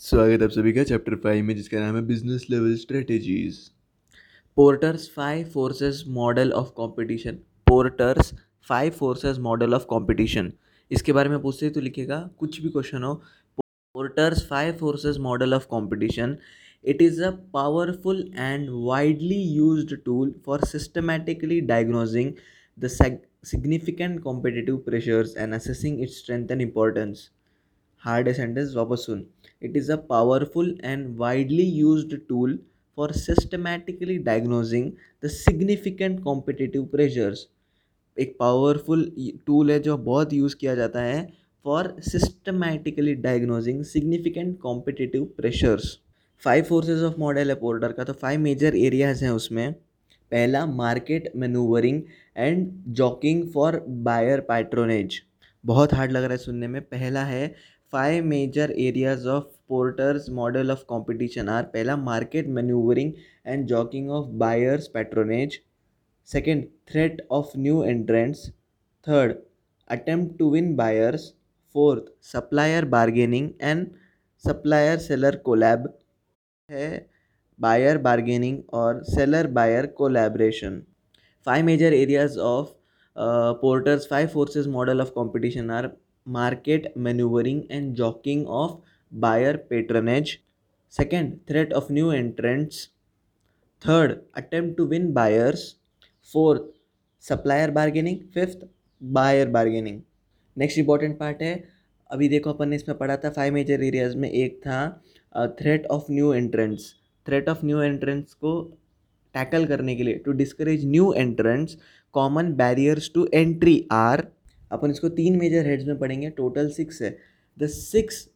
स्वागत आप सभी का चैप्टर फाइव में, जिसका नाम है business level strategies Porter's five forces model of competition Porter's five forces model of competition इसके बारे में पूछते तो लिखेगा, कुछ भी क्वेश्चन हो Porter's five forces model of competition it is a powerful and widely use tool for systematically diagnosing the significant competitive pressures and assessing its strength and importance hard वापस सुन it is a powerful and widely used tool for systematically diagnosing the significant competitive pressures. एक powerful tool है जो बहुत use किया जाता है for systematically diagnosing significant competitive pressures five forces of model है पोर्टर का तो फाइव मेजर एरियाज़ हैं उसमें। पहला market manoeuvring and jockeying for buyer patronage बहुत हार्ड लग रहा है सुनने में। पहला है five major areas of Porter's model of competition are पहला market manoeuvring and jockeying of buyers patronage second threat of new entrants third attempt to win buyers fourth supplier bargaining and supplier seller collab है buyer bargaining और seller buyer collaboration five major areas of Porter's five forces model of competition are market maneuvering and jockeying of buyer patronage second threat of new entrants third attempt to win buyers fourth supplier bargaining fifth buyer bargaining next important part है अभी देखो अपन ने इसमें पढ़ा था five major areas में एक था threat of new entrants threat of new entrants को टैकल करने के लिए to discourage new entrants common barriers to entry are अपन इसको तीन मेजर हेड्स में पढ़ेंगे टोटल सिक्स है। The six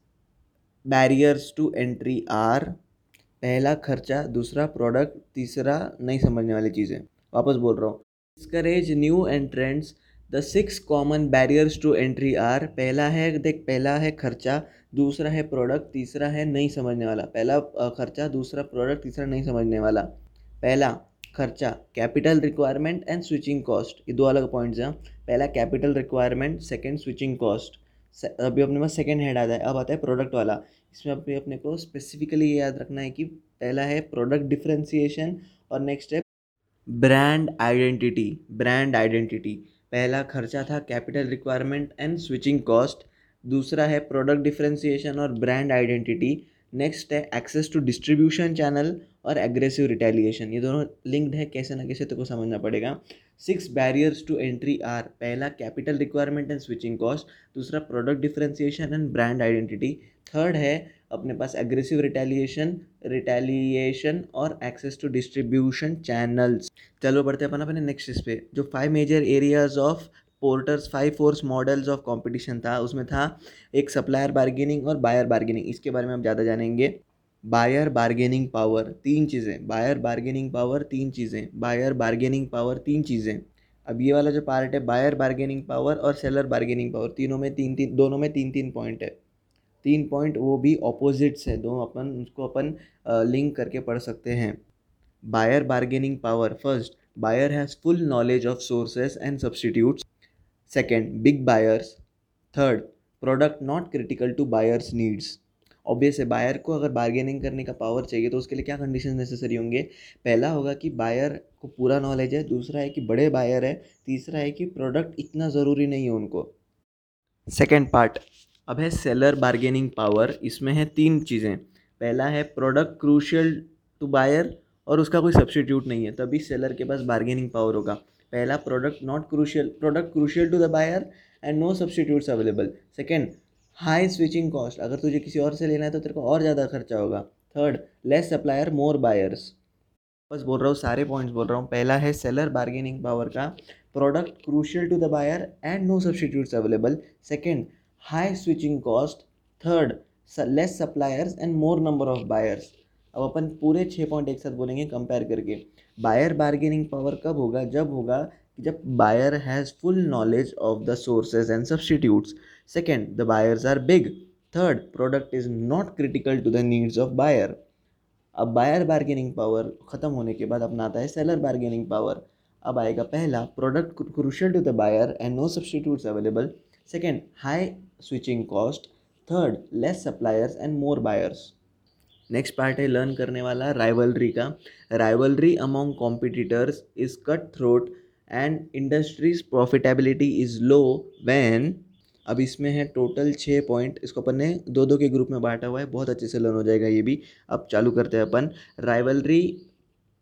barriers to entry are पहला खर्चा, दूसरा प्रोडक्ट तीसरा नहीं समझने वाली चीज़ें। वापस बोल रहा हूँ। Discourage new entrants the six common barriers to entry are पहला है, देख, पहला है खर्चा, दूसरा है प्रोडक्ट तीसरा है नहीं समझने वाला। पहला खर्चा, दूसरा प्रोडक्ट तीसरा नहीं समझने वाला। पहला खर्चा capital requirement and switching cost ये दो अलग पॉइंट्स हैं। पहला capital requirement second switching cost अभी अपने पास सेकेंड हेड आता है। अब आता है प्रोडक्ट वाला। इसमें अभी अपने को स्पेसिफिकली ये याद रखना है कि पहला है प्रोडक्ट डिफ्रेंसीशन और नेक्स्ट है ब्रांड आइडेंटिटी ब्रांड आइडेंटिटी पहला खर्चा था capital requirement and switching cost दूसरा है प्रोडक्ट डिफ्रेंसीशन और ब्रांड आइडेंटिटी नेक्स्ट है एक्सेस टू डिस्ट्रीब्यूशन चैनल और एग्रेसिव रिटेलिएशन ये दोनों लिंक्ड है, कैसे ना कैसे तो को समझना पड़ेगा। Six barriers to entry are पहला capital requirement and switching cost दूसरा product differentiation and brand identity third है, अपने पास एग्रेसिव रिटेलिएशन रिटेलिएशन और एक्सेस टू डिस्ट्रीब्यूशन चैनल्स चलो बढ़ते अपन अपने नेक्स्ट इस पे, जो five major areas of Porter's five force models of competition था, उसमें था, एक सप्लायर बार्गेनिंग और बायर बार्गेनिंग इसके बारे में हम ज़्यादा जानेंगे। बायर बार्गेनिंग पावर तीन चीज़ें। बायर बार्गेनिंग पावर तीन चीज़ें। बायर बार्गेनिंग पावर तीन चीज़ें। अब ये वाला जो पार्ट है बायर बार्गेनिंग पावर और सेलर बार्गेनिंग पावर तीनों में तीन तीन, दोनों में तीन तीन पॉइंट है। तीन पॉइंट वो भी ऑपोजिट्स है दो अपन, उसको अपन लिंक करके पढ़ सकते हैं। Buyer bargaining power first buyer has full knowledge of sources and substitutes second big buyers third product not critical to buyers needs obvious है बायर को अगर बार्गेनिंग करने का पावर चाहिए तो उसके लिए क्या कंडीशन नेसेसरी होंगे? पहला होगा कि बायर को पूरा नॉलेज है, दूसरा है कि बड़े बायर है, तीसरा है कि प्रोडक्ट इतना ज़रूरी नहीं है उनको। सेकेंड पार्ट अब है सेलर बार्गेनिंग पावर इसमें है तीन चीज़ें। पहला है प्रोडक्ट क्रूशियल टू बायर और उसका कोई सब्सटीट्यूट नहीं है, तभी सेलर के पास बार्गेनिंग पावर होगा। पहला product not crucial product crucial to the buyer and no substitutes available second high switching cost, अगर तुझे किसी और से लेना है तो तेरे को और ज़्यादा खर्चा होगा। Third less supplier more buyers बस बोल रहा हूँ, सारे पॉइंट्स बोल रहा हूँ। पहला है सेलर बार्गेनिंग पावर का। Product crucial to the buyer and no substitutes available second high switching cost third less suppliers and more number of buyers अब अपन पूरे छः पॉइंट एक साथ बोलेंगे कंपेयर करके। बायर बार्गेनिंग पावर कब होगा, जब होगा जब buyer has full knowledge of the sources and substitutes second the buyers are big third product is not critical to the needs of buyer अब बायर बार्गेनिंग पावर ख़त्म होने के बाद अपना आता है सेलर बार्गेनिंग पावर अब आएगा पहला product crucial to the buyer and no substitutes available second high switching cost third less suppliers and more buyers next part है लर्न करने वाला राइवलरी का। Rivalry among competitors is cut throat and industry's profitability is low when, अब इसमें है total छः point इसको अपन ने दो दो के ग्रुप में बांटा हुआ है, बहुत अच्छे से लर्न हो जाएगा ये भी। अब चालू करते हैं अपन। राइवलरी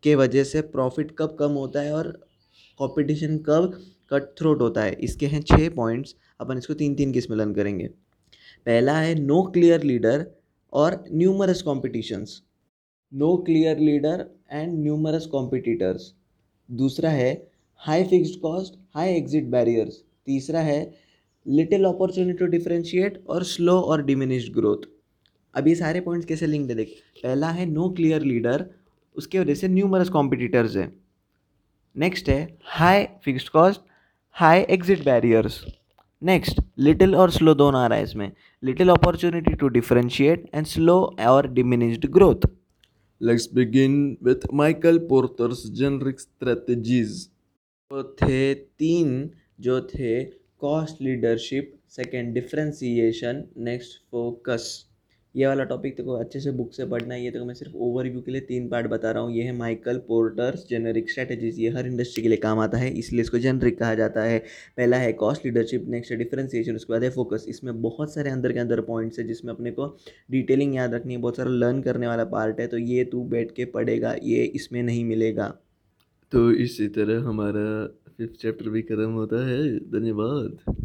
के वजह से प्रॉफिट कब कम होता है और कंपटीशन कब कट थ्रोट होता है, इसके हैं छः पॉइंट्स अपन इसको तीन तीन किसमें लर्न करेंगे। पहला है नो क्लियर लीडर और numerous competitions no clear leader and numerous competitors दूसरा है high fixed cost high exit barriers तीसरा है लिटिल अपॉर्चुनिटी टू डिफ्रेंशिएट और स्लो और डिमिनिश्ड ग्रोथ अब ये सारे पॉइंट्स कैसे लिंक्ड है? देख, पहला है नो क्लियर लीडर उसके वजह से न्यूमरस कॉम्पिटिटर्स है। नेक्स्ट है high fixed cost high exit barriers next little और स्लो दोनों आ रहा है इसमें। Little opportunity to differentiate and slow और diminished growth let's begin with Michael Porter's generic strategies. तो थे तीन जो थे cost leadership second differentiation next focus ये वाला टॉपिक तेको अच्छे से बुक से पढ़ना है। ये तो मैं सिर्फ़ ओवरव्यू के लिए तीन पार्ट बता रहा हूँ। ये है माइकल पोर्टर्स जेनरिक स्ट्रेटजीज ये हर इंडस्ट्री के लिए काम आता है, इसलिए इसको जेनरिक कहा जाता है। पहला है कॉस्ट लीडरशिप नेक्स्ट है डिफ्रेंसिएशन उसके बाद है फोकस इसमें बहुत सारे अंदर के अंदर पॉइंट्स है जिसमें अपने को डिटेलिंग याद रखनी है। बहुत सारा लर्न करने वाला पार्ट है। तो ये तू बैठ के पढ़ेगा, ये इसमें नहीं मिलेगा। तो इसी तरह हमारा फिफ्थ चैप्टर भी खत्म होता है। धन्यवाद।